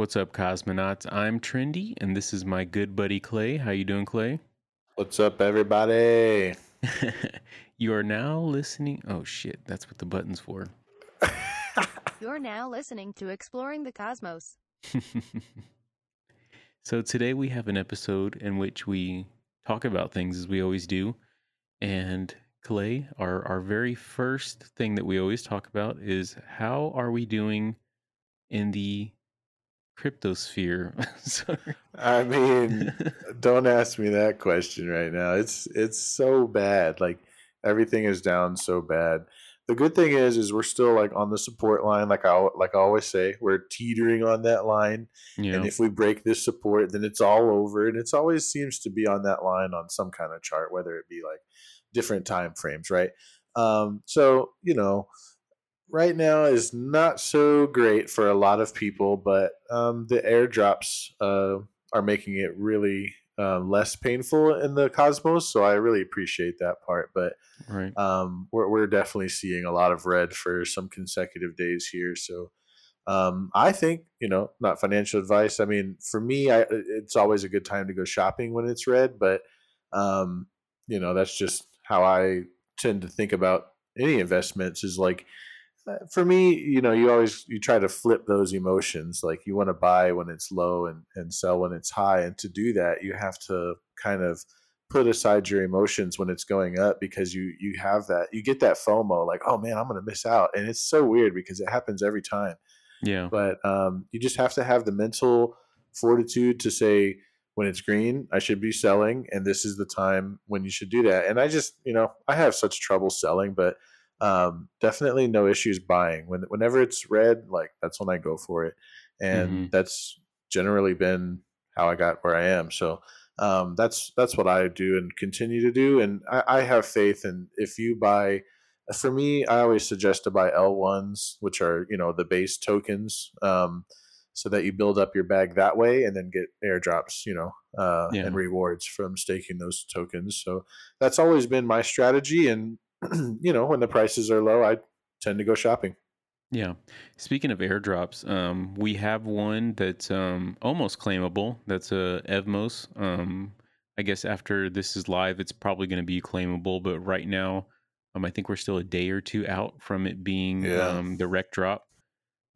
What's up, cosmonauts? I'm Trendy, and this is my good buddy Clay. How you doing, Clay? What's up, everybody? you are now listening. Oh shit, that's what the button's for. You're now listening to Exploring the Cosmos. so today we have an episode in which we talk about things as we always do, and Clay, our our very first thing that we always talk about is how are we doing in the cryptosphere? I mean, don't ask me that question right now. It's it's so bad. Like everything is down so bad. The good thing is, is we're still like on the support line. Like I like I always say, we're teetering on that line. Yeah. And if we break this support, then it's all over. And it's always seems to be on that line on some kind of chart, whether it be like different time frames, right? Um, so you know, right now is not so great for a lot of people, but um, the airdrops uh, are making it really uh, less painful in the cosmos. So I really appreciate that part. But right. um, we're, we're definitely seeing a lot of red for some consecutive days here. So um, I think, you know, not financial advice. I mean, for me, I, it's always a good time to go shopping when it's red, but, um, you know, that's just how I tend to think about any investments is like, for me, you know, you always you try to flip those emotions. Like you want to buy when it's low and and sell when it's high, and to do that, you have to kind of put aside your emotions when it's going up because you you have that you get that FOMO like oh man I'm gonna miss out and it's so weird because it happens every time. Yeah. But um, you just have to have the mental fortitude to say when it's green I should be selling and this is the time when you should do that. And I just you know I have such trouble selling, but um, definitely no issues buying. When whenever it's red, like that's when I go for it, and mm-hmm. that's generally been how I got where I am. So um, that's that's what I do and continue to do, and I, I have faith. And if you buy, for me, I always suggest to buy L ones, which are you know the base tokens. Um, so that you build up your bag that way and then get airdrops, you know, uh, yeah. and rewards from staking those tokens. So that's always been my strategy. And you know, when the prices are low, I tend to go shopping. Yeah. Speaking of airdrops, um, we have one that's um, almost claimable. That's a Evmos. Um, I guess after this is live, it's probably going to be claimable. But right now, um, I think we're still a day or two out from it being yeah. um, the Rektdrop.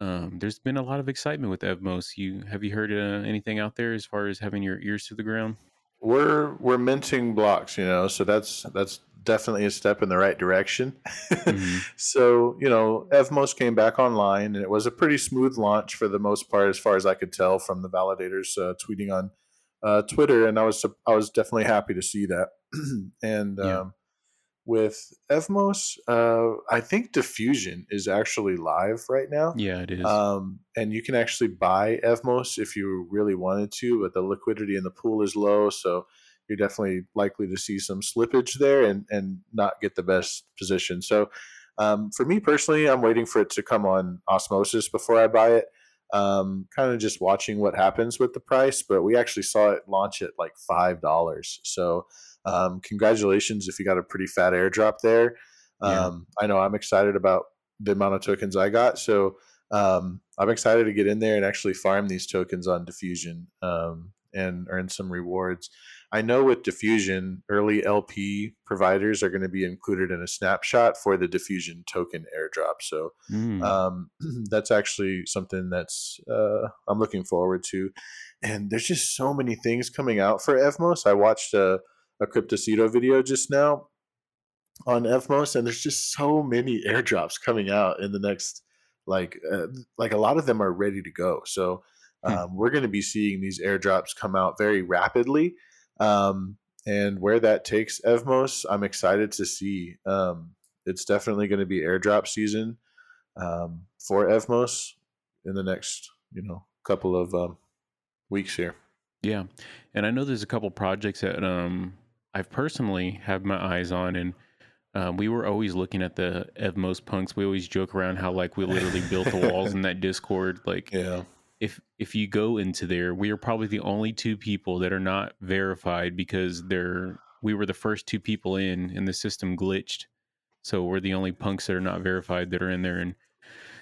Um, there's been a lot of excitement with Evmos. You have you heard uh, anything out there as far as having your ears to the ground? We're we're minting blocks, you know, so that's that's definitely a step in the right direction. Mm-hmm. so, you know, Evmos came back online and it was a pretty smooth launch for the most part, as far as I could tell from the validators uh, tweeting on uh, Twitter. And I was, I was definitely happy to see that. and yeah. um, with Evmos, uh, I think Diffusion is actually live right now. Yeah, it is. Um, and you can actually buy Evmos if you really wanted to, but the liquidity in the pool is low. So, you're definitely likely to see some slippage there and and not get the best position. So um, for me personally, I'm waiting for it to come on osmosis before I buy it. Um, kind of just watching what happens with the price, but we actually saw it launch at like five dollars. So um, congratulations if you got a pretty fat airdrop there. Yeah. Um, I know I'm excited about the amount of tokens I got, so um, I'm excited to get in there and actually farm these tokens on diffusion um, and earn some rewards. I know with diffusion, early LP providers are going to be included in a snapshot for the diffusion token airdrop. So mm. um, that's actually something that's uh, I'm looking forward to. And there's just so many things coming out for Evmos. I watched a, a Cryptocito video just now on Evmos, and there's just so many airdrops coming out in the next like uh, like a lot of them are ready to go. So hmm. um, we're going to be seeing these airdrops come out very rapidly um, and where that takes Evmos, I'm excited to see. Um, it's definitely going to be airdrop season um, for Evmos in the next, you know, couple of um, weeks here. Yeah, and I know there's a couple projects that um, I've personally have my eyes on, and um, we were always looking at the Evmos punks. We always joke around how like we literally built the walls in that Discord. Like, yeah, if if you go into there, we are probably the only two people that are not verified because they're we were the first two people in and the system glitched. So we're the only punks that are not verified that are in there and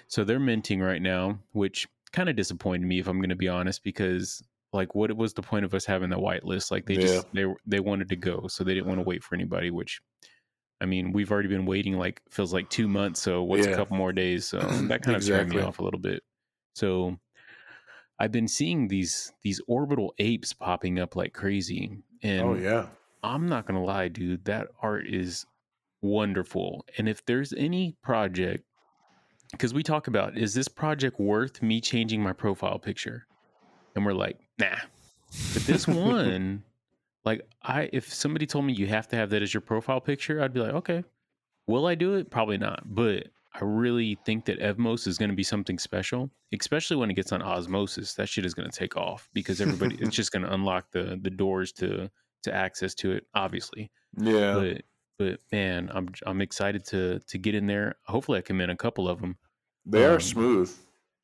so they're minting right now, which kind of disappointed me if I'm going to be honest because like what was the point of us having the white list? Like they Yeah. just they they wanted to go, so they didn't want to wait for anybody. Which, I mean, we've already been waiting like feels like two months. So what's Yeah. a couple more days? So that kind of turned me off a little bit. So I've been seeing these these orbital apes popping up like crazy, oh, and oh yeah. I'm not gonna lie, dude. That art is wonderful. And if there's any project, because we talk about, is this project worth me changing my profile picture? And we're like, nah. But this one, like, I if somebody told me you have to have that as your profile picture, I'd be like, okay. Will I do it? Probably not. But I really think that Evmos is going to be something special, especially when it gets on osmosis. That shit is going to take off because everybody, it's just going to unlock the the doors to to access to it. Obviously, Yeah. but but man, I'm I'm excited to to get in there. Hopefully, I can win a couple of them. they are um, smooth.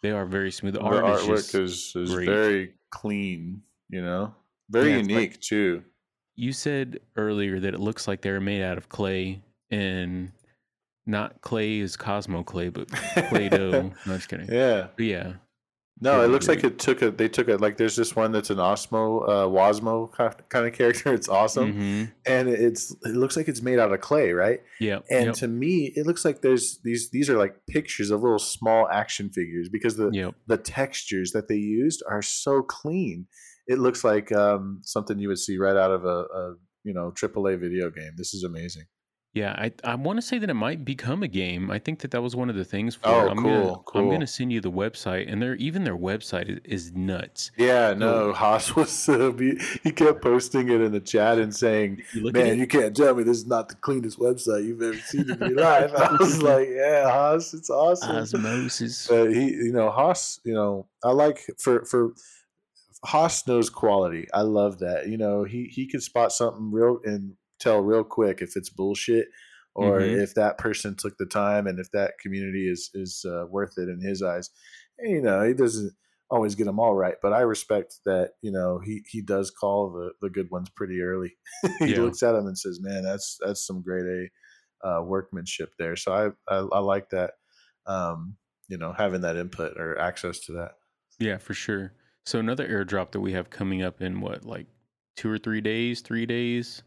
They are very smooth. The The art artwork just, is, is very clean, you know? Very Yeah, it's like- unique too. You said earlier that it looks like they're made out of clay and not clay is Cosmo clay, but Play-Doh. no, just kidding. yeah. But yeah, No, it looks like it took a they took it like there's this one that's an Osmo uh Wasmo kind of character. It's awesome. Mhm. And it's it looks like it's made out of clay, right? Yep. And yep. to me, it looks like there's these these are like pictures of little small action figures because the Yep. the textures that they used are so clean. It looks like um, something you would see right out of a, a you know AAA video game. This is amazing. Yeah, I I want to say that it might become a game. I think that that was one of the things. For Oh, it. I'm Gonna, cool, I'm gonna send you the website, and their even their website is, is nuts. Yeah, no, Haas was uh, he, he kept posting it in the chat and saying, You "Man, you can't tell me this is not the cleanest website you've ever seen in your life." I was like, "Yeah, Haas, it's awesome." osmosis. But he, you know, Haas, you know, I like for for Haas knows quality. I love that. You know, he he can spot something real and tell real quick if it's bullshit or Mhm. if that person took the time and if that community is is uh, worth it in his eyes. And, you know, he doesn't always get them all right, but I respect that. You know, he he does call the the good ones pretty early. he Yeah. looks at them and says, "Man, that's that's some grade A uh, workmanship there." So I, I I like that. Um, you know, having that input or access to that. Yeah, for sure. So another airdrop that we have coming up in what, like two or three days? Three days.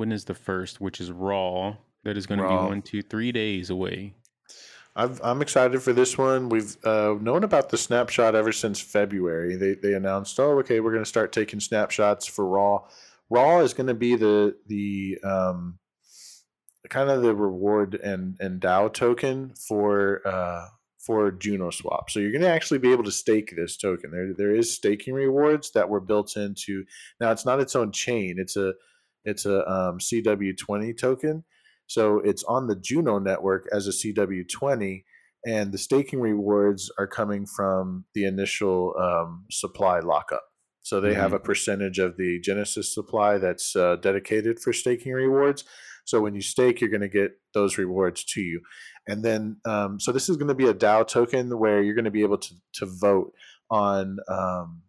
When is the first? Which is Raw. That is going to be one, two, three days away. I've, I'm excited for this one. We've uh, known about the snapshot ever since February. They they announced, oh, okay, we're going to start taking snapshots for Raw. Raw is going to be the the um, kind of the reward and and DAO token for uh, for Juno Swap. So you're going to actually be able to stake this token. There there is staking rewards that were built into. Now it's not its own chain. It's a it's a um, CW20 token. So it's on the Juno network as a CW20, and the staking rewards are coming from the initial um, supply lockup. So they have a percentage of the Genesis supply that's uh, dedicated for staking rewards. So when you stake, you're going to get those rewards to you. And then, um, so this is going to be a DAO token where you're going to be able to to vote on um,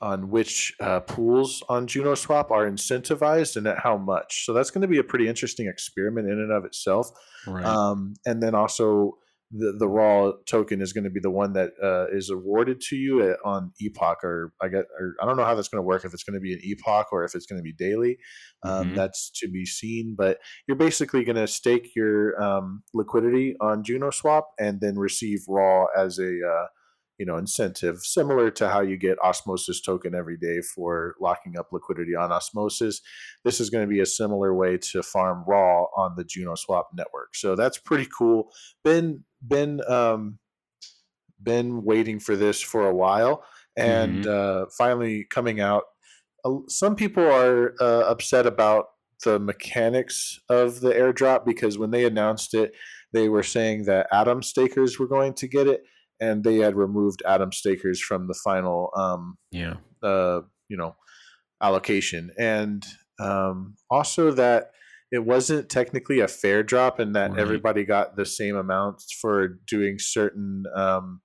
on which uh, pools on Juno Swap are incentivized and at how much. So that's going to be a pretty interesting experiment in and of itself. Right. Um, and then also the the raw token is going to be the one that uh, is awarded to you on Epoch, or I get, or I don't know how that's going to work. If it's going to be an Epoch or if it's going to be daily, um, Mhm. that's to be seen. But you're basically going to stake your um, liquidity on Juno Swap and then receive raw as a uh, you know incentive, similar to how you get Osmosis token every day for locking up liquidity on Osmosis this is going to be a similar way to farm raw on the Juno Swap network. So that's pretty cool. Been been um, been waiting for this for a while, and uh, finally coming out. Uh, Some people are uh, upset about the mechanics of the airdrop because when they announced it, they were saying that Atom stakers were going to get it, and they had removed Atom stakers from the final um, yeah. uh, you know allocation and um, also that it wasn't technically a fair drop and that Right. everybody got the same amounts for doing certain um,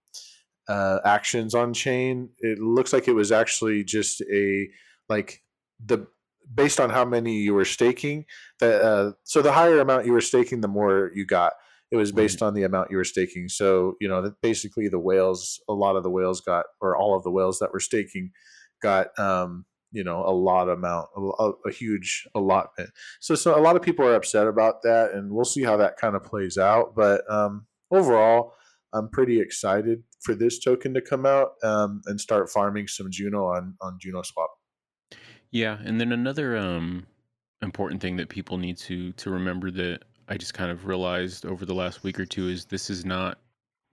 uh, actions on chain it looks like it was actually just a like the based on how many you were staking that uh, so the higher amount you were staking the more you got it was based on the amount you were staking. So you know, that basically the whales, a lot of the whales got, or all of the whales that were staking, got um, you know a lot amount, a, a huge allotment. So so a lot of people are upset about that, and we'll see how that kind of plays out. But um, overall. I'm pretty excited for this token to come out um, and start farming some Juno on on Juno Swap. Yeah, and then another um important thing that people need to to remember that I just kind of realized over the last week or two is this is not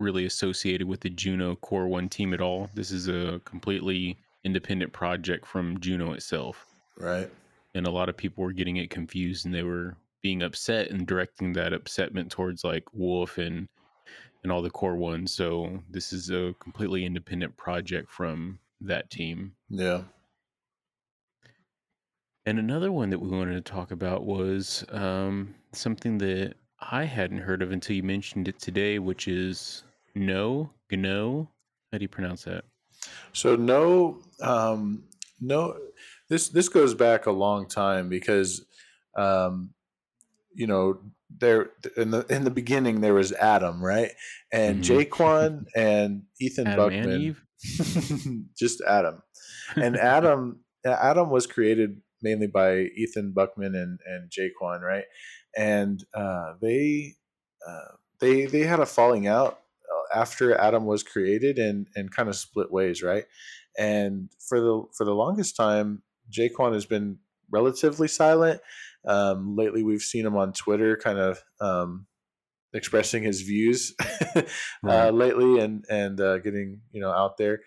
really associated with the Juno Core 1 team at all. This is a completely independent project from Juno itself. Right. And a lot of people were getting it confused and they were being upset and directing that upsetment towards like Wolf and and all the core ones. So this is a completely independent project from that team. Yeah. And another one that we wanted to talk about was um, something that I hadn't heard of until you mentioned it today, which is No, Gno. How do you pronounce that? So no, um, no. This this goes back a long time because, um, you know, there in the in the beginning there was Adam, right, and Mhm. Jae Kwon and Ethan Adam and Buchman. Eve? just Adam. And Adam Adam was created mainly by Ethan Buchman and and Jae Kwon, right? And uh, they uh, they they had a falling out uh, after Adam was created and and kind of split ways, right? And for the for the longest time, Jae Kwon has been relatively silent. Um, lately, we've seen him on Twitter, kind of um, expressing his views uh, Right. lately and and uh, getting you know out there.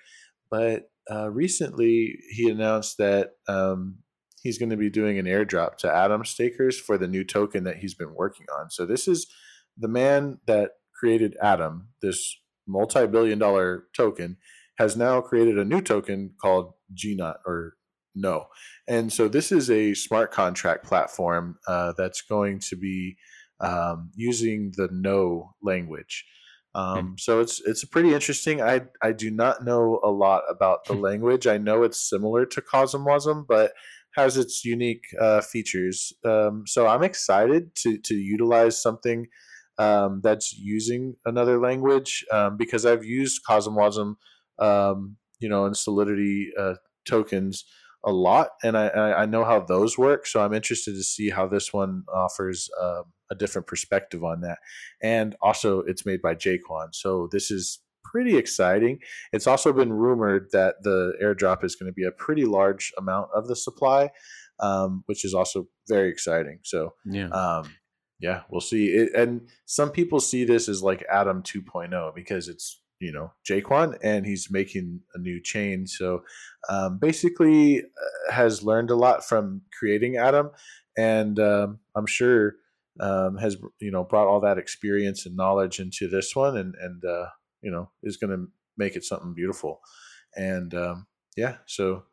But uh, recently, he announced that um, he's going to be doing an airdrop to Atom stakers for the new token that he's been working on. So this is the man that created Atom, this multi-billion-dollar token, has now created a new token called GNOT or Gno. And so this is a smart contract platform uh, that's going to be um, using the Gno language. Um, so it's it's pretty interesting. I I do not know a lot about the language. I know it's similar to Cosmwasm, but has its unique uh, features. Um, so I'm excited to to utilize something um, that's using another language um, because I've used Cosmwasm, um, you know, and Solidity uh, tokens a lot, and I, I know how those work. So I'm interested to see how this one offers uh, a different perspective on that. And also, it's made by Jae Kwon, so this is pretty exciting. It's also been rumored that the airdrop is going to be a pretty large amount of the supply, um, which is also very exciting. So Yeah. um, yeah, we'll see. It, and some people see this as like Atom 2.0 because it's you know Jae Kwon and he's making a new chain. So um, basically, uh, has learned a lot from creating Atom, and um, I'm sure um, has you know brought all that experience and knowledge into this one, and and uh, you know is going to make it something beautiful. And um, yeah, so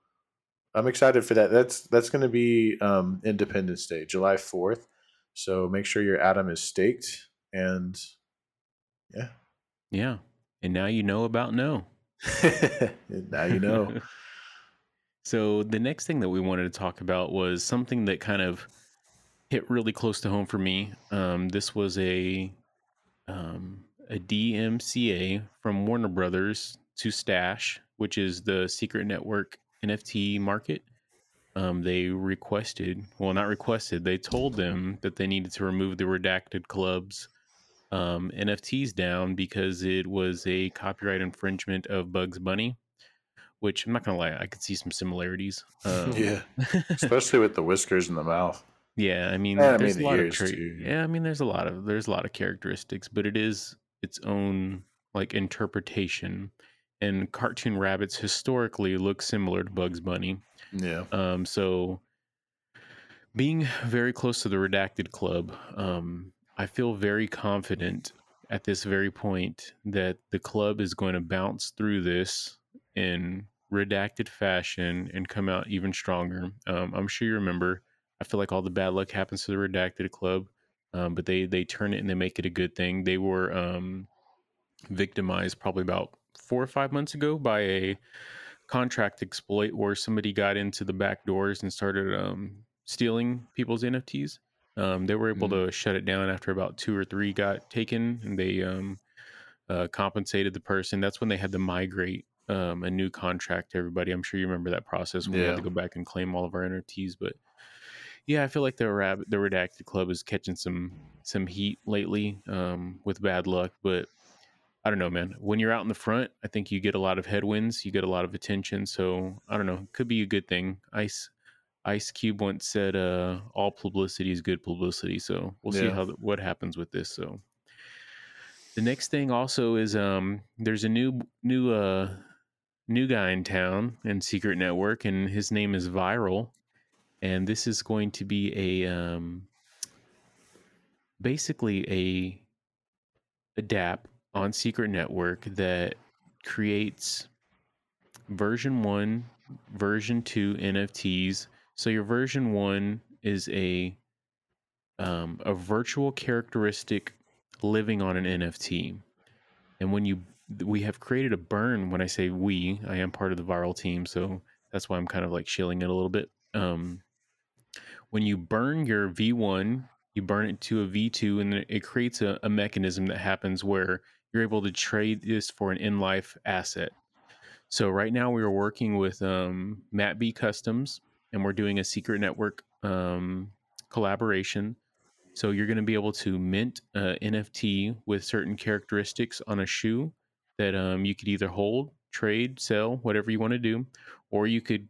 I'm excited for that. That's that's going to be um, Independence Day, July 4th. So make sure your atom is staked, and yeah, yeah. And now you know about Gno. now you know. So the next thing that we wanted to talk about was something that kind of hit really close to home for me. Um, this was a um, a DMCA from Warner Brothers to Stashh, which is the secret network NFT market. Um, they requested, well, not requested, they told them that they needed to remove the redacted clubs um, NFTs down because it was a copyright infringement of Bugs Bunny which I'm not gonna lie, I could see some similarities. Um, yeah, especially with the whiskers in the mouth. yeah. I mean, And I there's mean a lot of tra- yeah. I mean, there's a lot of there's a lot of characteristics, but it is its own like interpretation. And cartoon rabbits historically look similar to Bugs Bunny. Yeah, Um, so being very close to the redacted club, um, I feel very confident at this very point that the club is going to bounce through this in redacted fashion and come out even stronger. Um, I'm sure you remember. I feel like all the bad luck happens to the redacted club, um, but they they turn it and they make it a good thing. They were um, victimized probably about four or five months ago by a contract exploit where somebody got into the back doors and started um, stealing people's NFTs. Um, they were able Mm. to shut it down after about two or three got taken, and they um, uh, compensated the person. That's when they had to migrate um, a new contract to everybody. I'm sure you remember that process we had to go back and claim all of our NFTs. But yeah, I feel like the Rab- the Redacted Club is catching some some heat lately um, with bad luck. But I don't know, man. When you're out in the front, I think you get a lot of headwinds. You get a lot of attention. So I don't know. It could be a good thing. Ice Ice Cube once said, uh, "All publicity is good publicity." So we'll see how what happens with this. So the next thing also is um, there's a new new uh, new guy in town in Secret Network, and his name is V-IRL, and this is going to be a um, basically a a DApp on Secret Network that creates version one, version two NFTs. So your version one is a um, a virtual characteristic living on an NFT, and when you we have created a burn. When I say we, I am part of the V-IRL team, so that's why I'm kind of like shilling it a little bit. Um, when you burn your V1, you burn it to a V2, and it creates a, a mechanism that happens where you're able to trade this for an in life asset. So right now we are working with um, Matt B Customs, and we're doing a secret network um, collaboration. So you're going to be able to mint uh, NFT with certain characteristics on a shoe that um, you could either hold, trade, sell, whatever you want to do, or you could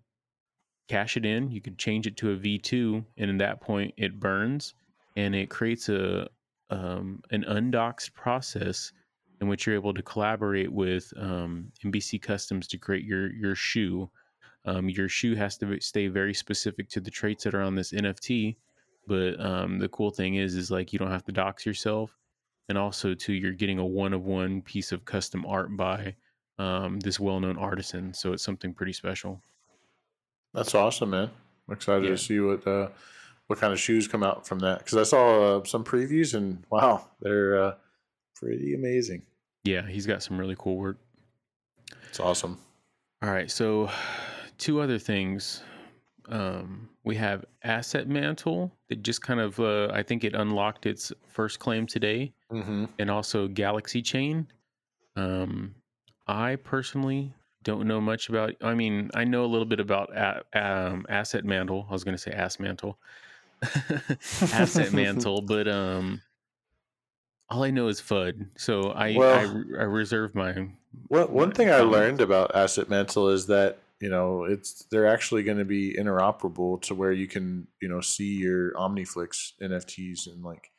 cash it in. You could change it to a V2, and at that point it burns, and it creates a um, an undoxed process in which you're able to collaborate with um, NBC Customs to create your your shoe. Um, your shoe has to stay very specific to the traits that are on this NFT. But um, the cool thing is, is like you don't have to dox yourself, and also too, you're getting a one of one piece of custom art by um, this well known artisan. So it's something pretty special. That's awesome, man. I'm excited Yeah. to see what uh, what kind of shoes come out from that because I saw uh, some previews and wow, they're uh, pretty amazing. Yeah, he's got some really cool work. It's awesome. All right, so two other things. Um, we have Asset Mantle that just kind of, uh, I think it unlocked its first claim today, Mm-hmm. and also Galaxy Chain. Um, I personally don't know much about. I mean, I know a little bit about a, um, Asset Mantle. I was going to say Ass Mantle, Asset Mantle, but um, all I know is FUD. So I I, Well- I reserve my. Well, one my thing I learned about Asset Mantle is that you know it's they're actually going to be interoperable to where you can you know see your OmniFlix NFTs and like.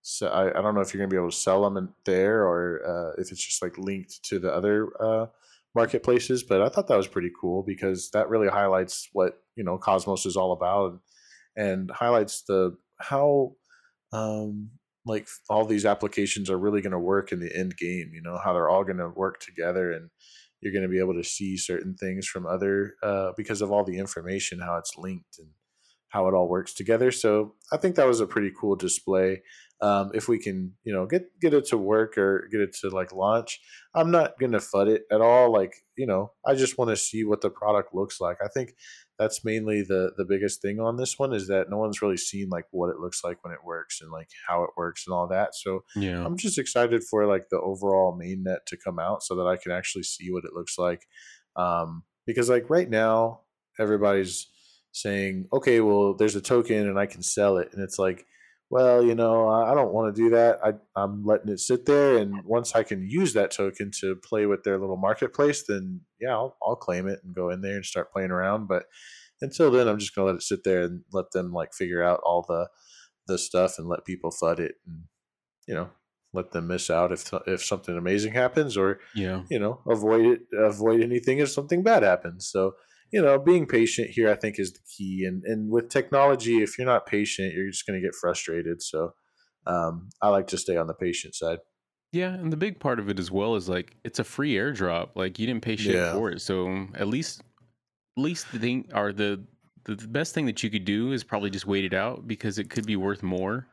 So I, I don't know if you're going to be able to sell them in there or uh, if it's just like linked to the other uh, marketplaces. But I thought that was pretty cool because that really highlights what you know Cosmos is all about and, highlights the how um, like all these applications are really going to work in the end game you know how they're all going to work together and you're going to be able to see certain things from other uh, because of all the information how it's linked and how it all works together so i think that was a pretty cool display um, if we can you know get get it to work or get it to like launch i'm not going to fud it at all like you know i just want to see what the product looks like i think that's mainly the the biggest thing on this one is that no one's really seen like what it looks like when it works and like how it works and all that so Yeah. i'm just excited for like the overall mainnet to come out so that i can actually see what it looks like um because like right now everybody's saying okay well there's a token and i can sell it and it's like well you know i don't want to do that. I, i'm letting it sit there and once i can use that token to play with their little marketplace then yeah i'll, I'll claim it and go in there and start playing around. But until then i'm just going to let it sit there and let them like figure out all the the stuff and let people fud it and you know let them miss out if if something amazing happens or Yeah. you know avoid it avoid anything if something bad happens. So you know being patient here i think is the key and and with technology if you're not patient you're just going to get frustrated so um, i like to stay on the patient side Yeah, and the big part of it as well is like it's a free airdrop. Like you didn't pay shit Yeah. for it, so at least, at least the thing or the, the the best thing that you could do is probably just wait it out because it could be worth more.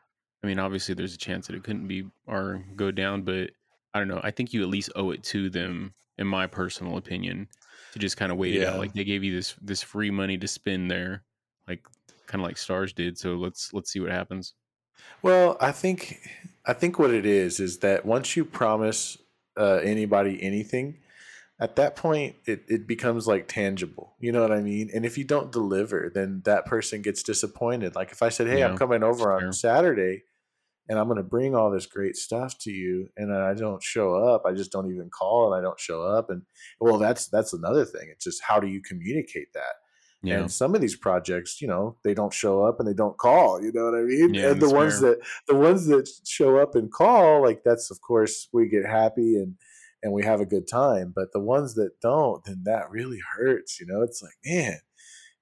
I mean, obviously, there's a chance that it couldn't be or go down, but I don't know. I think you at least owe it to them, in my personal opinion, to just kind of wait it out. Like they gave you this this free money to spend there, like kind of like Stars did. So let's let's see what happens. Well, I think I think what it is is that once you promise uh, anybody anything, at that point it, it becomes like tangible. You know what I mean? And if you don't deliver, then that person gets disappointed. Like if I said, "Hey, Yeah, I'm coming over on. Saturday." And I'm going to bring all this great stuff to you, and I don't show up. I just don't even call, and I don't show up. And well, that's that's another thing. It's just how do you communicate that? Yeah. And some of these projects, you know, they don't show up and they don't call. You know what I mean? Yeah, and the ones fair. that the ones that show up and call, like that's of course we get happy and and we have a good time. But the ones that don't, then that really hurts. You know, it's like, man,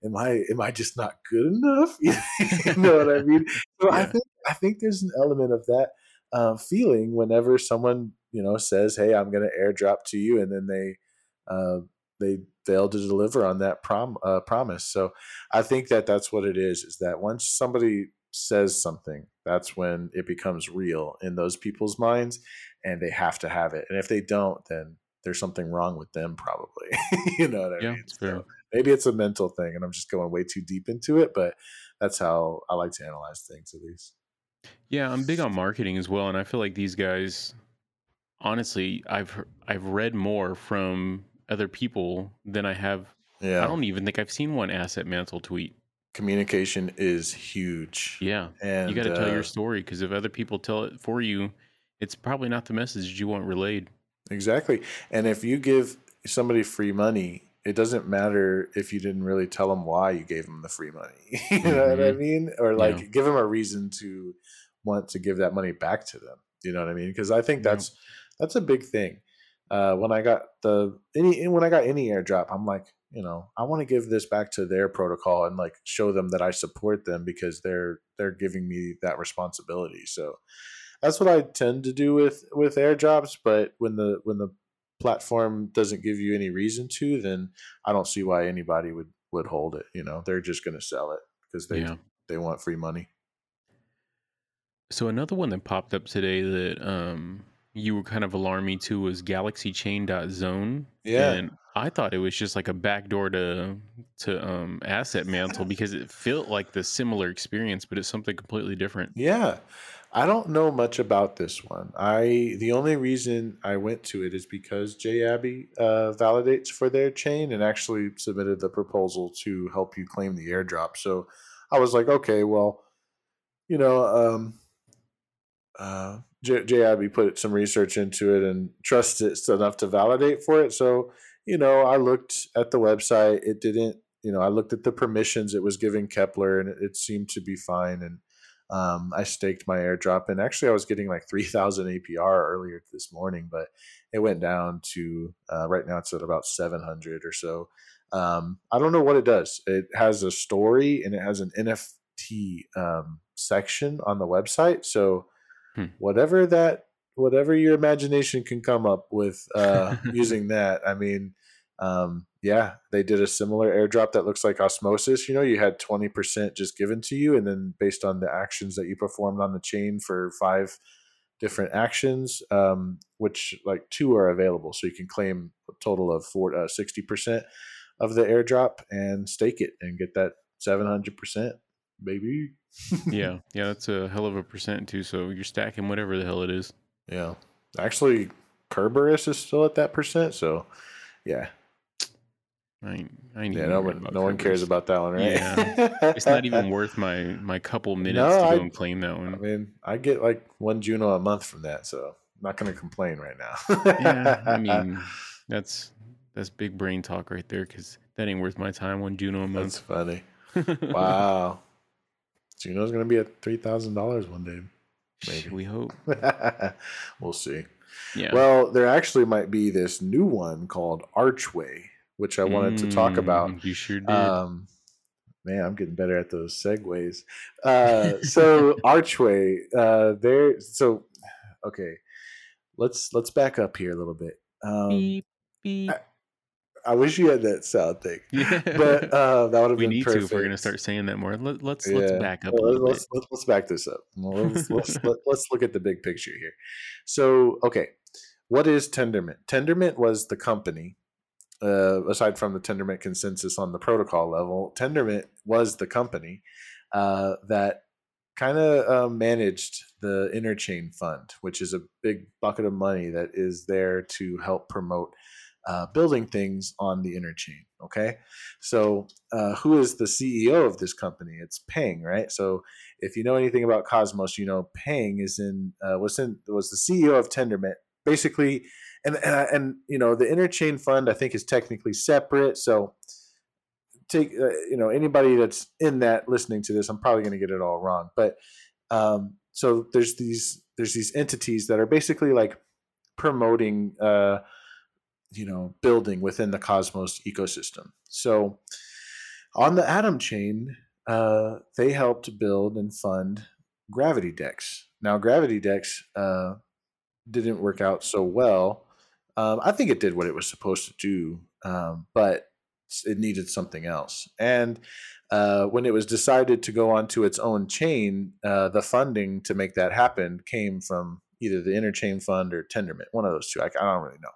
am I am I just not good enough? you know what I mean? So I think I think there's an element of that uh, feeling whenever someone you know says, "Hey, I'm going to airdrop to you," and then they uh, they fail to deliver on that prom uh, promise. So I think that that's what it is. Is that once somebody says something, that's when it becomes real in those people's minds, and they have to have it. And if they don't, then there's something wrong with them, probably. you know what I Yeah, mean? it's. So maybe it's a mental thing, and I'm just going way too deep into it. But that's how I like to analyze things, at least. Yeah, I'm big on marketing as well, and I feel like these guys, honestly, I've I've read more from other people than I have. Yeah, I don't even think I've seen one asset mantle tweet. communication is huge. Yeah, and you got to tell uh, your story because if other people tell it for you, it's probably not the message you want relayed. Exactly. And if you give somebody free money, it doesn't matter if you didn't really tell them why you gave them the free money. you know what I Mhm. mean? Or like Yeah. give them a reason to want to give that money back to them. You know what I mean? Because I think Yeah. that's that's a big thing. Uh, when I got the any when I got any airdrop, I'm like, you know, I want to give this back to their protocol and like show them that I support them because they're they're giving me that responsibility. So that's what I tend to do with with airdrops. But when the when the platform doesn't give you any reason to, then I don't see why anybody would would hold it. You know, they're just going to sell it because they Yeah. they want free money. So another one that popped up today that um you were kind of alarmed me to was galaxychain.zone. Yeah. And I thought it was just like a backdoor to to um asset mantle because it felt like the similar experience, but it's something completely different. Yeah. I don't know much about this one. I the only reason I went to it is because J Abbey uh, validates for their chain and actually submitted the proposal to help you claim the airdrop. So I was like, okay, well, you know, um, uh, J, J Abbey put some research into it and trusted it enough to validate for it. So you know, I looked at the website. It didn't. You know, I looked at the permissions it was giving Keplr, and it, it seemed to be fine. And um, I staked my airdrop, and actually, I was getting like three thousand APR earlier this morning, but it went down to uh, right now it's at about seven hundred or so. Um, I don't know what it does. It has a story and it has an NFT um, section on the website. So Hmm. whatever that, whatever your imagination can come up with uh, using that, I mean, um, yeah, they did a similar airdrop that looks like osmosis. You know, you had 20% just given to you, and then based on the actions that you performed on the chain for five different actions, um, which like two are available. So you can claim a total of four, uh, 60% of the airdrop and stake it and get that 700%, baby. yeah, yeah, that's a hell of a percent too. So you're stacking whatever the hell it is. Yeah. Actually, Kerberos is still at that percent. So, yeah. I I Yeah, no one, no one cares about that one, right? Yeah. It's not even worth my my couple minutes No, to I- go and claim that one. I mean, I get like one Juno a month from that, so I'm not going to complain right now. yeah, I mean that's that's big brain talk right there because that ain't worth my time. One Juno a month. that's funny. Wow. Juno's going to be at $3,000 one day. maybe. we hope. we'll see. Yeah. Well, there actually might be this new one called Archway, which I wanted to talk about. Mm, You sure did. Um, man, I'm getting better at those segues. Uh, so Archway, uh, there. So okay, let's let's back up here a little bit. Um, beep beep. I wish you had that sound thing, Yeah. but uh, that would have we been need perfect. to if we're gonna start saying that more. Let, let's let's back up a Well, little let's, bit. let's, let's back this up. Well, Let's, let's, let, let's look at the big picture here. So, okay, what is Tendermint? Tendermint was the company, uh, aside from the Tendermint consensus on the protocol level, Tendermint was the company uh, that kind of uh, managed the interchain fund, which is a big bucket of money that is there to help promote uh, building things on the interchain. Okay, so uh, who is the CEO of this company? It's Peng, right? So if you know anything about Cosmos, you know Peng is in uh, was in was the CEO of Tendermint. Basically, and and, and you know the interchain fund I think is technically separate. So take uh, you know anybody that's in that listening to this, I'm probably going to get it all wrong, but um, so there's these there's these entities that are basically like promoting uh, you know building within the cosmos ecosystem so on the atom chain uh, they helped build and fund gravity dex now gravity dex uh, didn't work out so well um, i think it did what it was supposed to do um, but it needed something else and uh, when it was decided to go onto its own chain uh, the funding to make that happen came from either the interchain fund or tendermint one of those two I, I don't really know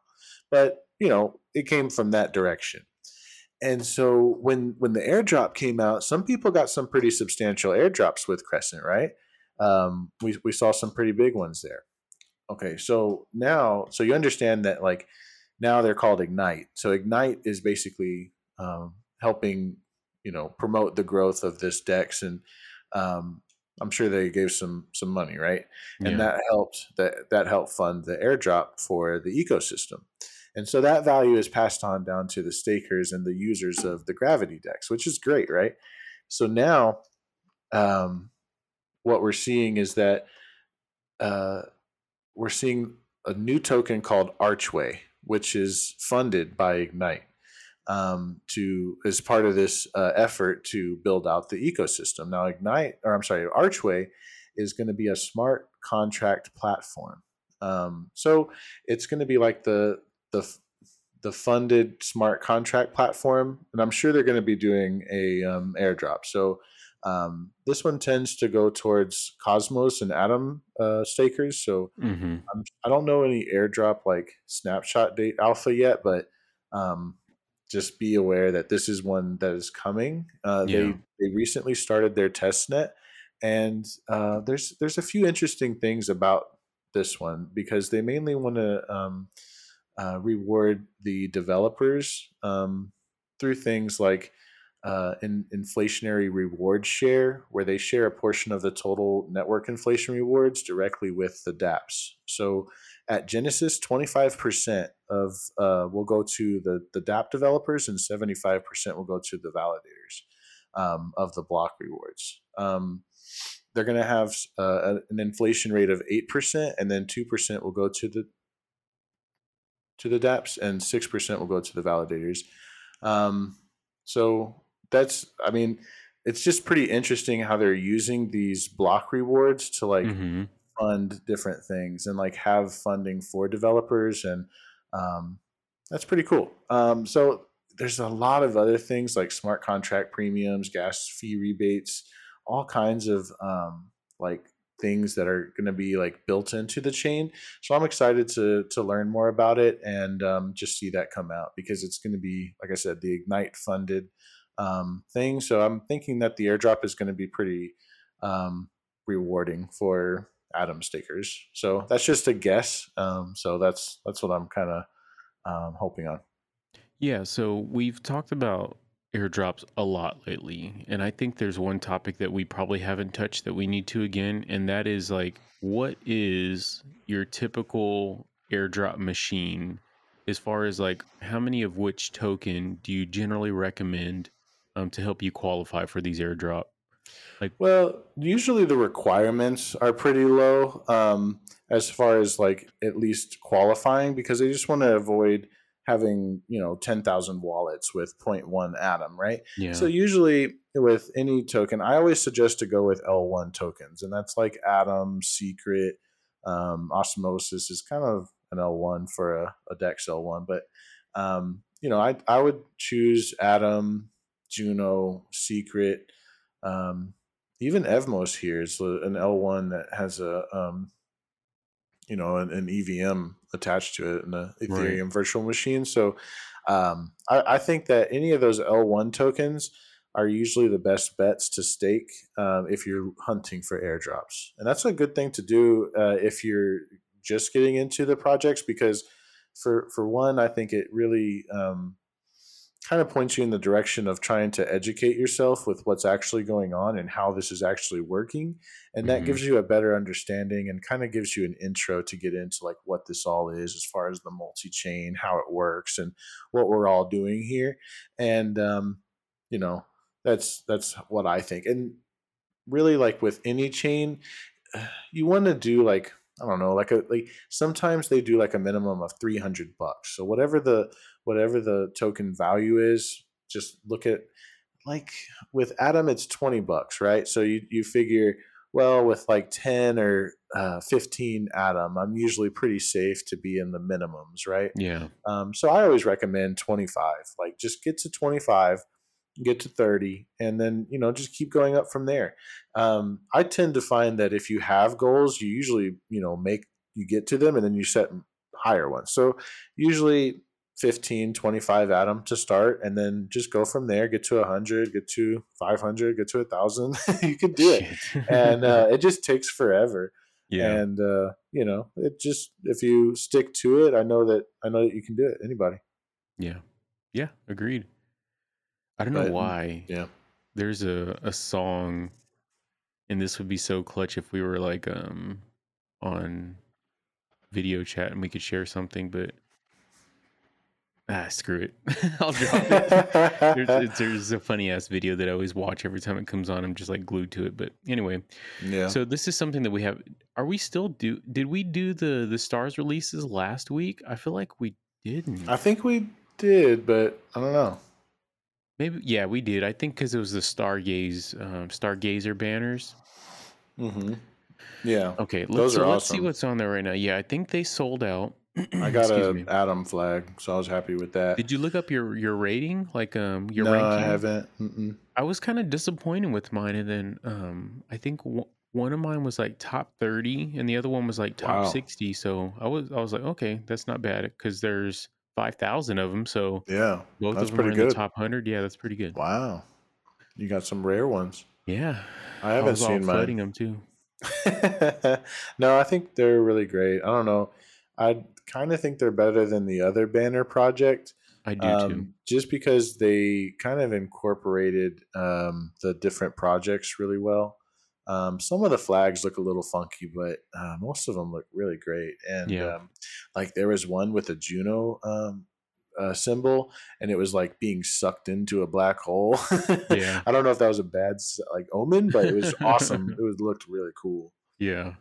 but you know, it came from that direction. And so when when the airdrop came out, some people got some pretty substantial airdrops with Crescent, right? Um, we we saw some pretty big ones there. Okay, so now so you understand that like now they're called Ignite. So Ignite is basically um, helping you know promote the growth of this Dex, and um, I'm sure they gave some some money, right? And yeah. that helped that that helped fund the airdrop for the ecosystem. And so that value is passed on down to the stakers and the users of the gravity dex, which is great, right? So now, um, what we're seeing is that uh, we're seeing a new token called Archway, which is funded by Ignite um, to as part of this uh, effort to build out the ecosystem. Now, Ignite, or I'm sorry, Archway is going to be a smart contract platform. Um, so it's going to be like the the the funded smart contract platform, and I'm sure they're going to be doing a um, airdrop. So um, this one tends to go towards Cosmos and Atom uh, stakers. So mm-hmm. I don't know any airdrop like snapshot date alpha yet, but um, just be aware that this is one that is coming. Uh, yeah. They they recently started their test net, and uh, there's there's a few interesting things about this one because they mainly want to um, uh, reward the developers um, through things like uh, an inflationary reward share, where they share a portion of the total network inflation rewards directly with the DApps. So at Genesis, 25% of uh, will go to the, the DApp developers and 75% will go to the validators um, of the block rewards. Um, they're going to have uh, an inflation rate of 8%, and then 2% will go to the to the dApps and 6% will go to the validators. Um, so that's, I mean, it's just pretty interesting how they're using these block rewards to like mm-hmm. fund different things and like have funding for developers. And um, that's pretty cool. Um, so there's a lot of other things like smart contract premiums, gas fee rebates, all kinds of um, like things that are going to be like built into the chain. So I'm excited to to learn more about it and um, just see that come out because it's going to be, like I said, the Ignite funded um, thing. So I'm thinking that the airdrop is going to be pretty um, rewarding for Atom stakers. So that's just a guess. Um, so that's that's what I'm kind of um, hoping on. Yeah. So we've talked about airdrops a lot lately. And I think there's one topic that we probably haven't touched that we need to again. And that is like, what is your typical airdrop machine as far as like how many of which token do you generally recommend um, to help you qualify for these airdrop? Like, well, usually the requirements are pretty low um, as far as like at least qualifying because they just want to avoid having you know 10,000 wallets with 0.1 atom right yeah. so usually with any token i always suggest to go with l1 tokens and that's like atom secret um, osmosis is kind of an l1 for a, a dex l1 but um, you know I, I would choose atom juno secret um, even evmos here is an l1 that has a um, you know an, an EVM attached to it in the Ethereum right. virtual machine. So um, I, I, think that any of those L1 tokens are usually the best bets to stake um, if you're hunting for airdrops, and that's a good thing to do uh, if you're just getting into the projects because for for one, I think it really um, kind of points you in the direction of trying to educate yourself with what's actually going on and how this is actually working and that Mhm. gives you a better understanding and kind of gives you an intro to get into like what this all is as far as the multi-chain how it works and what we're all doing here and um you know that's that's what i think and really like with any chain you want to do like i don't know like a like sometimes they do like a minimum of 300 bucks so whatever the whatever the token value is just look at like with Atom, it's 20 bucks, right? So you, you figure, well, with like 10 or uh, 15 Atom, I'm usually pretty safe to be in the minimums, right? Yeah. Um, so I always recommend 25. Like just get to 25, get to 30, and then, you know, just keep going up from there. Um, I tend to find that if you have goals, you usually, you know, make, you get to them and then you set higher ones. So usually 15, 25 Atom to start, and then just go from there, get to 100, get to 500, get to a 1,000. you could do it. And uh, it just takes forever yeah. and uh, you know it just if you stick to it i know that i know that you can do it anybody Yeah. Yeah. Agreed. I don't know why. yeah There's a, a song, and this would be so clutch if we were like um on video chat and we could share something, but ah, screw it. I'll drop it. there's, it's- there's a funny ass video that I always watch every time it comes on. I'm just like glued to it. But anyway, yeah so this is something that we have. Are we still do? Did we do the the stars releases last week? I feel like we didn't. i think we did but i don't know Maybe yeah, we did. I think because it was the Stargaze um, Stargazer banners. mm-hmm. yeah Okay, let's, Those so are let's see what's on there right now. Yeah, I think they sold out. I got an Atom flag so i was happy with that Did you look up your your rating? Like um your no ranking? i haven't Mm-mm. I was kind of disappointed with mine, and then um I think w- one of mine was like top thirty, and the other one was like top Wow. sixty. So I was I was like, okay, that's not bad because there's five thousand of them. So yeah both that's of them are pretty in good the top hundred. Yeah, that's pretty good. wow you got some rare ones Yeah, i haven't was seen mine them too. no, I think they're really great. I don't know. I kind of think they're better than the other banner project. I do too. um, just because they kind of incorporated um, the different projects really well. Um, some of the flags look a little funky, but uh, most of them look really great. And Yeah. um, like there was one with a Juno um, uh, symbol, and it was like being sucked into a black hole. Yeah. I don't know if that was a bad like omen, but it was awesome. it was looked really cool. Yeah,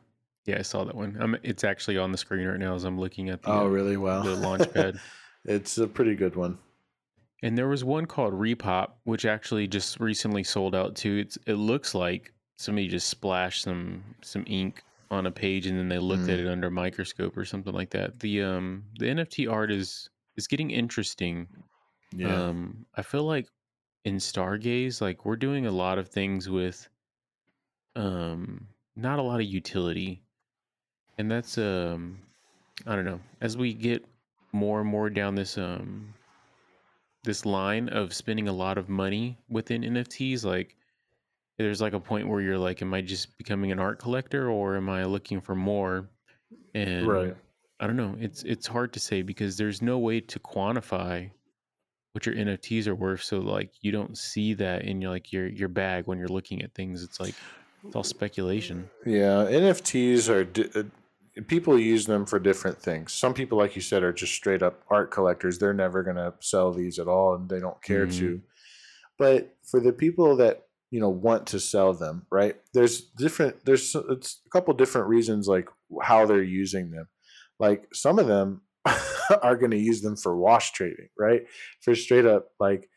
yeah, I saw that one. Um, it's actually on the screen right now as I'm looking at the Oh, uh, really? Wow. the launch pad. it's a pretty good one. And there was one called Repop, which actually just recently sold out too. It's it looks like somebody just splashed some some ink on a page and then they looked at Mm. it under a microscope or something like that. The um the NFT art is is getting interesting. Yeah. Um I feel like in Stargaze, like we're doing a lot of things with um not a lot of utility. And that's um I don't know. As we get more and more down this um this line of spending a lot of money within NFTs, like there's like a point where you're like, am I just becoming an art collector or am I looking for more? And right. I don't know. It's it's hard to say because there's no way to quantify what your NFTs are worth. So like you don't see that in your like your your bag when you're looking at things. It's like it's all speculation. Yeah, NFTs are di- uh, people use them for different things. Some people, like you said, are just straight up art collectors. They're never going to sell these at all, and they don't care Mhm. to. But for the people that you know want to sell them, right? There's different. There's it's a couple different reasons, like how they're using them. Like some of them are going to use them for wash trading, right? For straight up like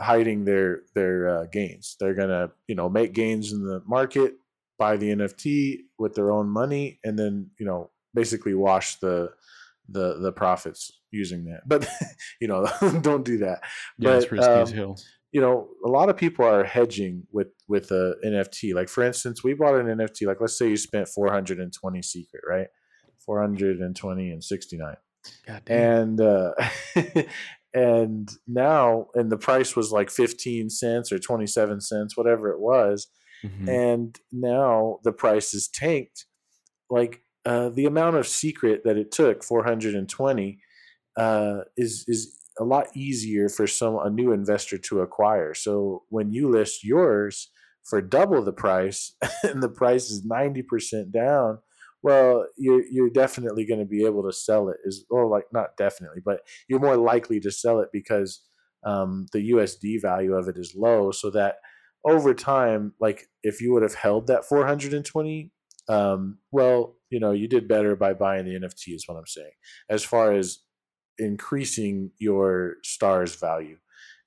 hiding their their uh, gains. They're gonna you know make gains in the market, buy the NFT with their own money, and then you know basically wash the the the profits using that. But you know don't do that. Yeah, it's But, risky as um, hell. You know a lot of people are hedging with with a NFT. Like for instance, we bought an NFT. Like let's say you spent 420 secret, right? 420 and 69 God damn. and uh, and now and the price was like 15 cents or 27 cents whatever it was Mhm. and now the price is tanked like uh, the amount of secret that it took 420 uh, is is a lot easier for some a new investor to acquire so when you list yours for double the price and the price is 90% down well you're you're definitely going to be able to sell it is or like not definitely but you're more likely to sell it because um, the usd value of it is low so that over time like if you would have held that 420 um, well you know you did better by buying the nft is what i'm saying as far as increasing your stars value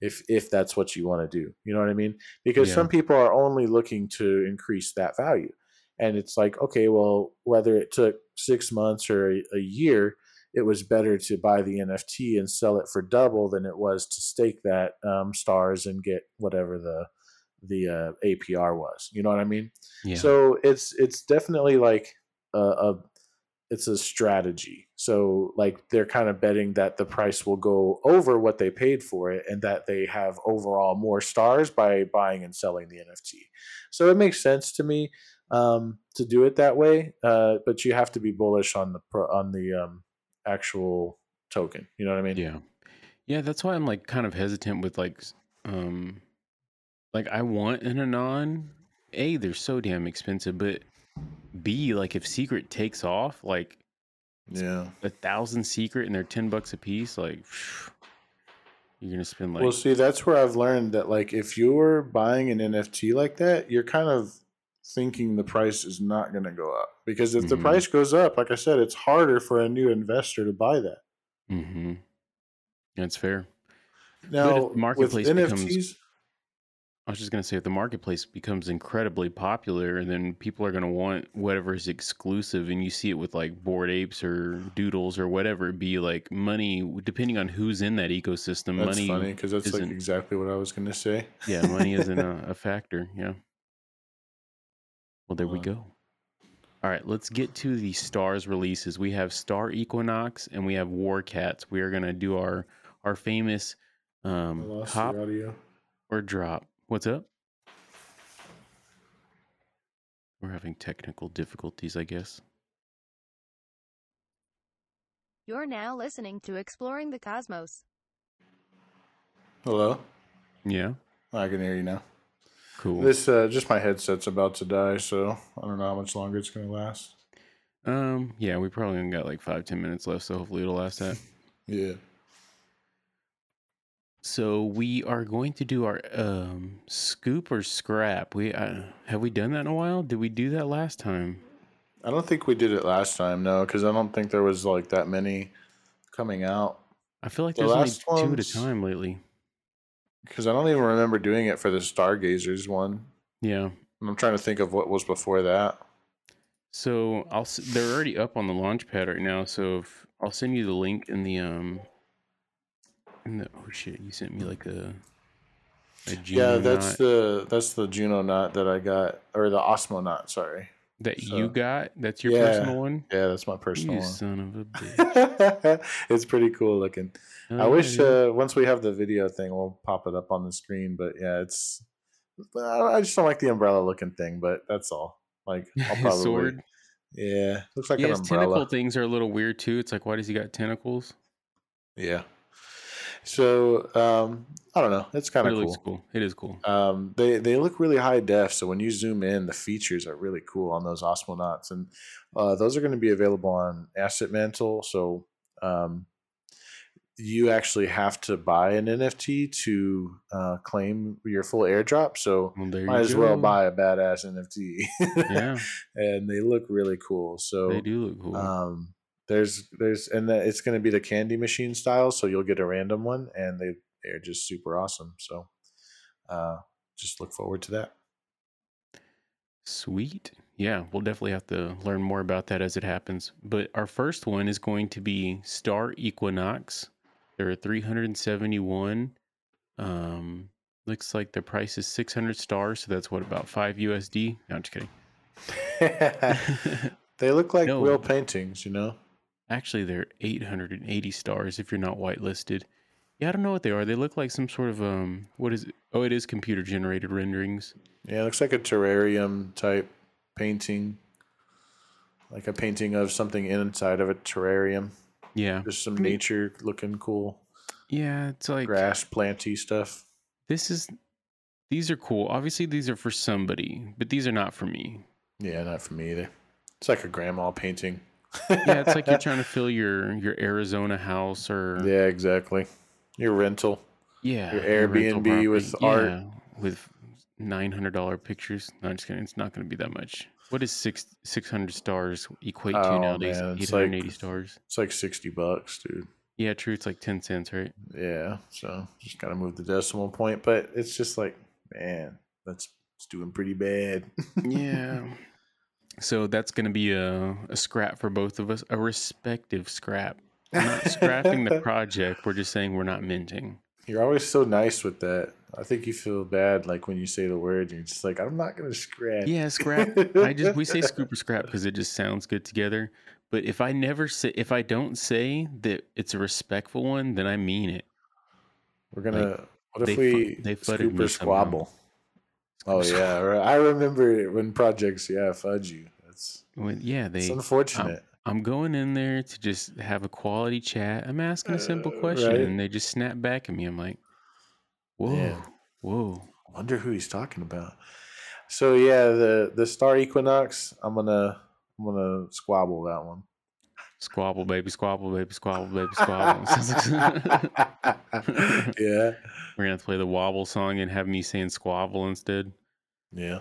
if if that's what you want to do you know what i mean because Yeah. some people are only looking to increase that value and it's like okay well whether it took six months or a, a year it was better to buy the nft and sell it for double than it was to stake that um, stars and get whatever the the uh, apr was you know what i mean yeah. so it's it's definitely like a, a it's a strategy. So like they're kind of betting that the price will go over what they paid for it and that they have overall more stars by buying and selling the NFT. So it makes sense to me um, to do it that way, uh, but you have to be bullish on the pro- on the um, actual token. You know what I mean? Yeah. Yeah, that's why I'm like kind of hesitant with like um like I want an anon. A, they're so damn expensive, but B, like if secret takes off, like Yeah. a thousand secret and they're ten bucks a piece, like you're gonna spend like well, see, that's where I've learned that like if you're buying an NFT like that, you're kind of thinking the price is not going to go up because if the Mhm. price goes up, like I said, it's harder for a new investor to buy that. mm-hmm. That's fair. Now, the with marketplace becomes- NFTs, I was just gonna say if the marketplace becomes incredibly popular, then people are gonna want whatever is exclusive, and you see it with like Bored Apes or doodles or whatever it be. Like money, depending on who's in that ecosystem, that's money. funny because that's like exactly what I was going to say. Yeah, money isn't a, a factor. Yeah. Well, there we go. All right, let's get to the stars releases. We have Star Equinox and we have War Cats. We are gonna do our our famous um, hop audio. or drop. What's up? We're having technical difficulties, I guess. You're now listening to Exploring the Cosmos. Hello, Yeah, I can hear you now. cool. This uh, just my headset's about to die, so I don't know how much longer it's going to last. um, yeah, we probably only got like five, ten minutes left, so hopefully it'll last that. Yeah. So we are going to do our um scoop or scrap. We uh, have we done that in a while? Did we do that last time? I don't think we did it last time, no, because I don't think there was like that many coming out. I feel like The there's only two at a time lately. Because I don't even remember doing it for the Stargazers one. Yeah. And I'm trying to think of what was before that. So I'll they're already up on the launch pad right now. So if, I'll send you the link in the um oh shit you sent me like a a yeah, that's knot the that's the Juno knot that I got, or the Osmonaut. Sorry. that so- you got. That's your Yeah, personal one. Yeah, that's my personal You one. son of a bitch. it's pretty cool looking. I Oh, wish yeah, uh, once we have the video thing, we'll pop it up on the screen. But yeah, it's. I I just don't like the umbrella looking thing, but that's all. Like I'll probably. sword. Yeah, looks like Yeah, an his tentacle things are a little weird too. It's like, why does he got tentacles? Yeah. So um, I don't know. It's kind of it cool. cool. It is cool. Um, they they look really high def, so when you zoom in, the features are really cool on those Osmonauts, and uh, those are going to be available on AssetMantle. So um, you actually have to buy an NFT to uh, claim your full airdrop. So Well, might as well buy a badass NFT. Yeah, and they look really cool. So they do look cool. um, there's there's and that it's going to be the candy machine style, so you'll get a random one, and they they're just super awesome. So uh, just look forward to that. Sweet. Yeah, we'll definitely have to learn more about that as it happens. But our first one is going to be Star Equinox. There are 371. Um, looks like the price is 600 stars, so that's what about 5 USD? No, I'm just kidding. they look like No. real paintings, you know. Actually, they're 880 stars if you're not whitelisted. Yeah, I don't know what they are. They look like some sort of um. What is it? Oh, it is computer generated renderings. Yeah, it looks like a terrarium type painting, like a painting of something inside of a terrarium. Yeah, There's some nature looking cool yeah. It's like grass planty stuff. this is. These are cool. Obviously, these are for somebody, but these are not for me. Yeah, not for me either. It's like a grandma painting. Yeah, it's like you're trying to fill your your Arizona house or yeah, exactly. Your rental. yeah your Airbnb with property. art. With nine hundred dollar pictures. No, I'm just kidding. It's not going to be that much. What does six six hundred stars equate to Oh, nowadays? Eight hundred like- stars. It's like sixty bucks, dude. Yeah, true. It's like ten cents, right? Yeah, so just gotta move the decimal point, but it's just like, man, that's it's doing pretty bad. Yeah. So that's going to be a, a scrap for both of us, a respective scrap. We're not scrapping the project. We're just saying we're not minting. You're always so nice with that. I think you feel bad, like when you say the word, you're just like, I'm not gonna scrap. Yeah, scrap. I just we say scoop or scrap because it just sounds good together. But if I never say, if I don't say that it's a respectful one, then I mean it. We're gonna. what they if fu- we they scoop or somehow. squabble? Oh yeah. I remember when projects. Yeah, fudge you. That's When- yeah, it's they. unfortunate. I'm going in there to just have a quality chat. I'm asking a simple Uh, question, right. and they just snap back at me. I'm like, whoa, Yeah. whoa. I wonder who he's talking about. So yeah, the the star equinox. I'm gonna I'm gonna squabble that one. Squabble, baby, squabble, baby, squabble, baby, squabble. Yeah, We're gonna have to play the wobble song and have me saying squabble instead. yeah.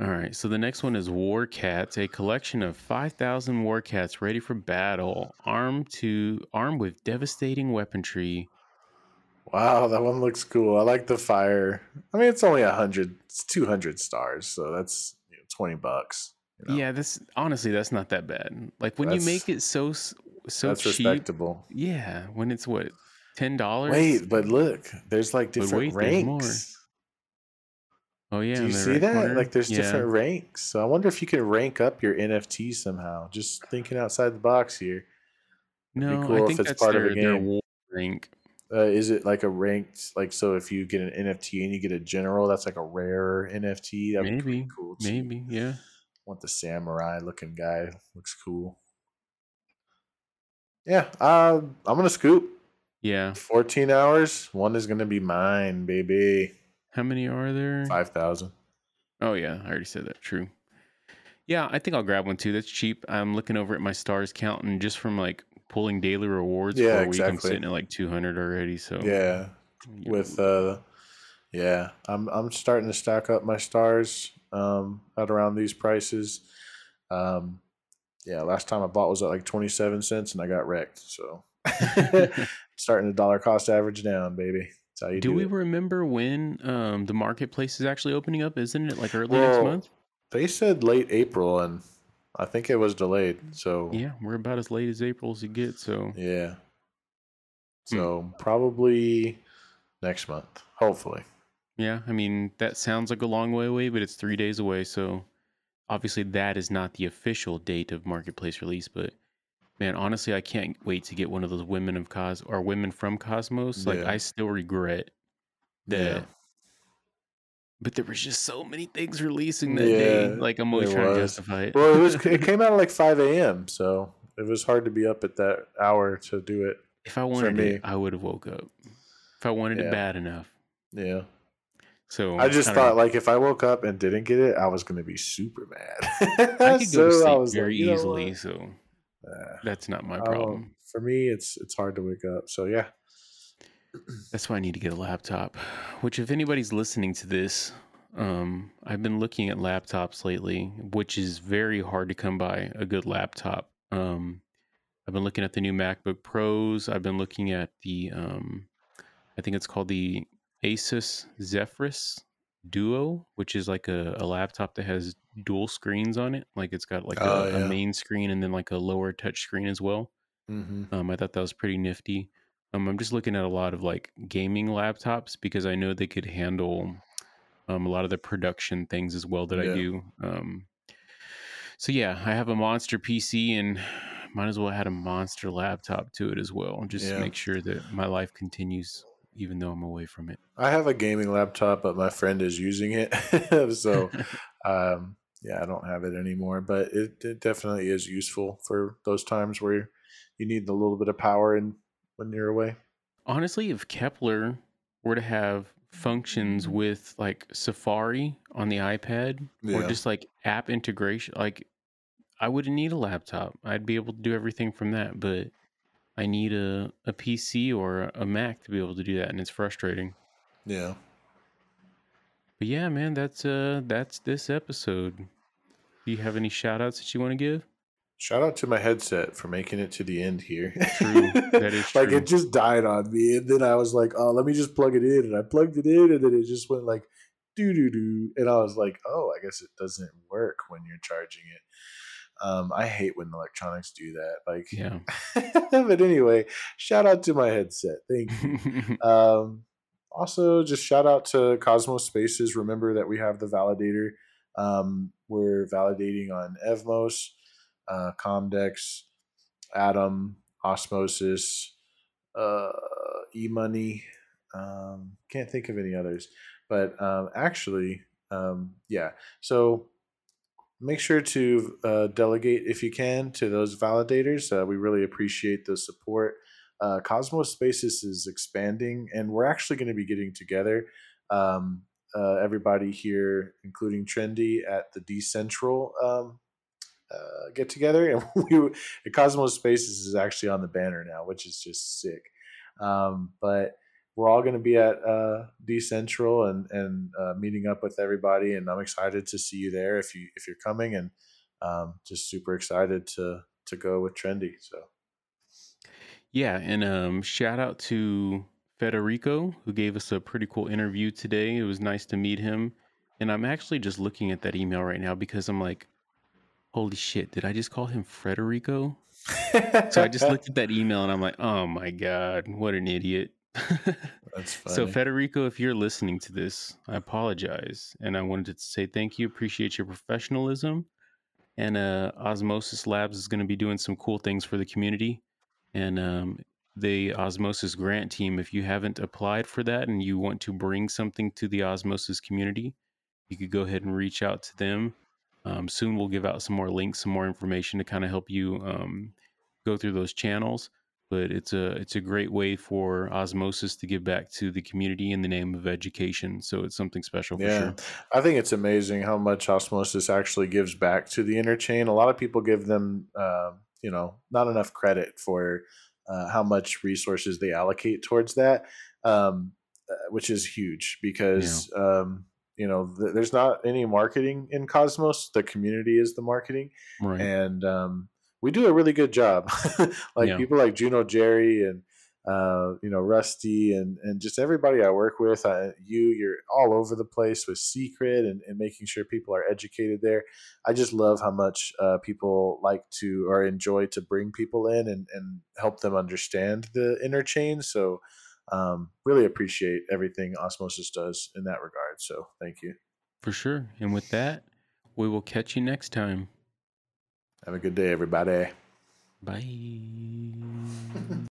All right. So the next one is War Cats, a collection of five thousand war cats ready for battle, armed to armed with devastating weaponry. Wow, that one looks cool. I like the fire. I mean, it's only a hundred. It's two hundred stars, so that's you know, twenty bucks. You know. Yeah, this honestly, that's not that bad. Like when you make it so so that's cheap. respectable. Yeah, when it's what ten dollars. Wait, but look, there's like different wait, ranks. Oh yeah, Do you see right that? corner? Like, there's Yeah. different ranks. So I wonder if you can rank up your NFT somehow. Just thinking outside the box here. No, cool I if think it's that's part of their, a their game. rank. Uh, is it like a ranked like so? If you get an NFT and you get a general, that's like a rare NFT. That'd be Maybe, cool. too. maybe, yeah. Want the samurai looking guy. Looks cool. Yeah, uh, I'm gonna scoop. Yeah. 14 hours. One is gonna be mine, baby. How many are there? Five thousand. Oh yeah, I already said that. True. Yeah, I think I'll grab one too. That's cheap. I'm looking over at my stars count, and just from like pulling daily rewards Yeah, for a week, I'm sitting at like 200 already. So Yeah, with uh, yeah, I'm I'm starting to stack up my stars um at around these prices. Um, yeah, last time I bought was at like 27 cents, and I got wrecked. So starting to dollar cost average down, baby. That's how you do, do we it. remember when um, the marketplace is actually opening up? Isn't it like early next month? They said late April, and I think it was delayed. So Yeah, we're about as late as April as it gets. So yeah. Hmm. So probably next month, hopefully. Yeah, I mean that sounds like a long way away, but it's three days away. So obviously that is not the official date of marketplace release, but. Man, honestly, I can't wait to get one of those women of Cos or women from Cosmos. Like, Yeah. I still regret that Yeah. but there was just so many things releasing that day. Like I'm always trying to justify it. Well, it was it came out at like five a.m. So it was hard to be up at that hour to do it. if I wanted me. it, I would have woke up. If I wanted Yeah. it bad enough. Yeah, So I just thought know. like if I woke up and didn't get it, I was gonna be super mad. I could go to So sleep was like, very you know easily. what? So Uh, that's not my don't- problem. for me, it's it's hard to wake up. So yeah, That's why I need to get a laptop. Which, if anybody's listening to this, um, I've been looking at laptops lately, which is very hard to come by a good laptop. Um, I've been looking at the new MacBook Pros. I've been looking at the, um, I think it's called the Asus Zephyrus Duo, which is like a, a laptop that has dual screens on it. Like it's got like Oh, a, a main screen and then like a lower touch screen as well. mm-hmm. Um, I thought that was pretty nifty. Um, I'm just looking at a lot of like gaming laptops because I know they could handle um, a lot of the production things as well that I do. Um, so yeah, I have a monster PC and might as well add a monster laptop to it as well, just to Yeah. make sure that my life continues even though I'm away from it. I have a gaming laptop, but my friend is using it, so um, yeah, I don't have it anymore. But it, it definitely is useful for those times where you need a little bit of power and when you're away. Honestly, if Keplr were to have functions with like Safari on the iPad or just like app integration, like I wouldn't need a laptop. I'd be able to do everything from that, but I need a, a PC or a Mac to be able to do that, and it's frustrating. Yeah. But yeah, man, that's uh that's this episode. Do you have any shout outs that you want to give? Shout out to my headset for making it to the end here. True. That is like true. it just died on me, and then I was like, "Oh, let me just plug it in," and I plugged it in, and then it just went like doo doo doo, and I was like, "Oh, I guess it doesn't work when you're charging it." Um, I hate when electronics do that. Like, Yeah. but anyway, shout out to my headset. Thank you. Um, also, just shout out to Cosmos Spaces. Remember that we have the validator. Um, we're validating on Evmos, uh, Comdex, Atom, Osmosis, uh, eMoney. Um, can't think of any others, but um, actually, um, yeah. So make sure to uh, delegate if you can to those validators. Uh, we really appreciate the support uh, Cosmos Spaces is expanding, and we're actually going to be getting together. Um, uh, everybody here, including Trendy, at the Decentral um, uh, get together, and we Cosmos Spaces is actually on the banner now, which is just sick. Um, but we're all going to be at uh, Decentral and and uh, meeting up with everybody, and I'm excited to see you there if you if you're coming, and um, just super excited to to go with Trendy. So. Yeah, and um, shout out to Federico who gave us a pretty cool interview today. It was nice to meet him, and I'm actually just looking at that email right now because I'm like, holy shit, did I just call him Federico? So I just looked at that email and I'm like, oh my god, what an idiot. That's funny. so Federico, if you're listening to this, I apologize, and I wanted to say thank you, appreciate your professionalism, and uh, Osmosis Labs is going to be doing some cool things for the community, and um, the Osmosis grant team. If you haven't applied for that and you want to bring something to the Osmosis community, you could go ahead and reach out to them. Um, soon we'll give out some more links, some more information to kind of help you um, go through those channels. But it's a it's a great way for Osmosis to give back to the community in the name of education. So it's something special for yeah, sure. I think it's amazing how much osmosis actually gives back to the interchain. A lot of people give them, uh, you know, not enough credit for uh, how much resources they allocate towards that, um, uh, which is huge because um, you know th- there's not any marketing in Cosmos. The community is the marketing, Right. and um, we do a really good job. like Yeah. people like Juno Jerry and uh, you know Rusty and and just everybody I work with. I, you, you're all over the place with Secret and, and making sure people are educated there. I just love how much uh, people like to or enjoy to bring people in and and help them understand the interchain. So. Um, really appreciate everything Osmosis does in that regard. So thank you. For sure. And with that, we will catch you next time. Have a good day, everybody. Bye.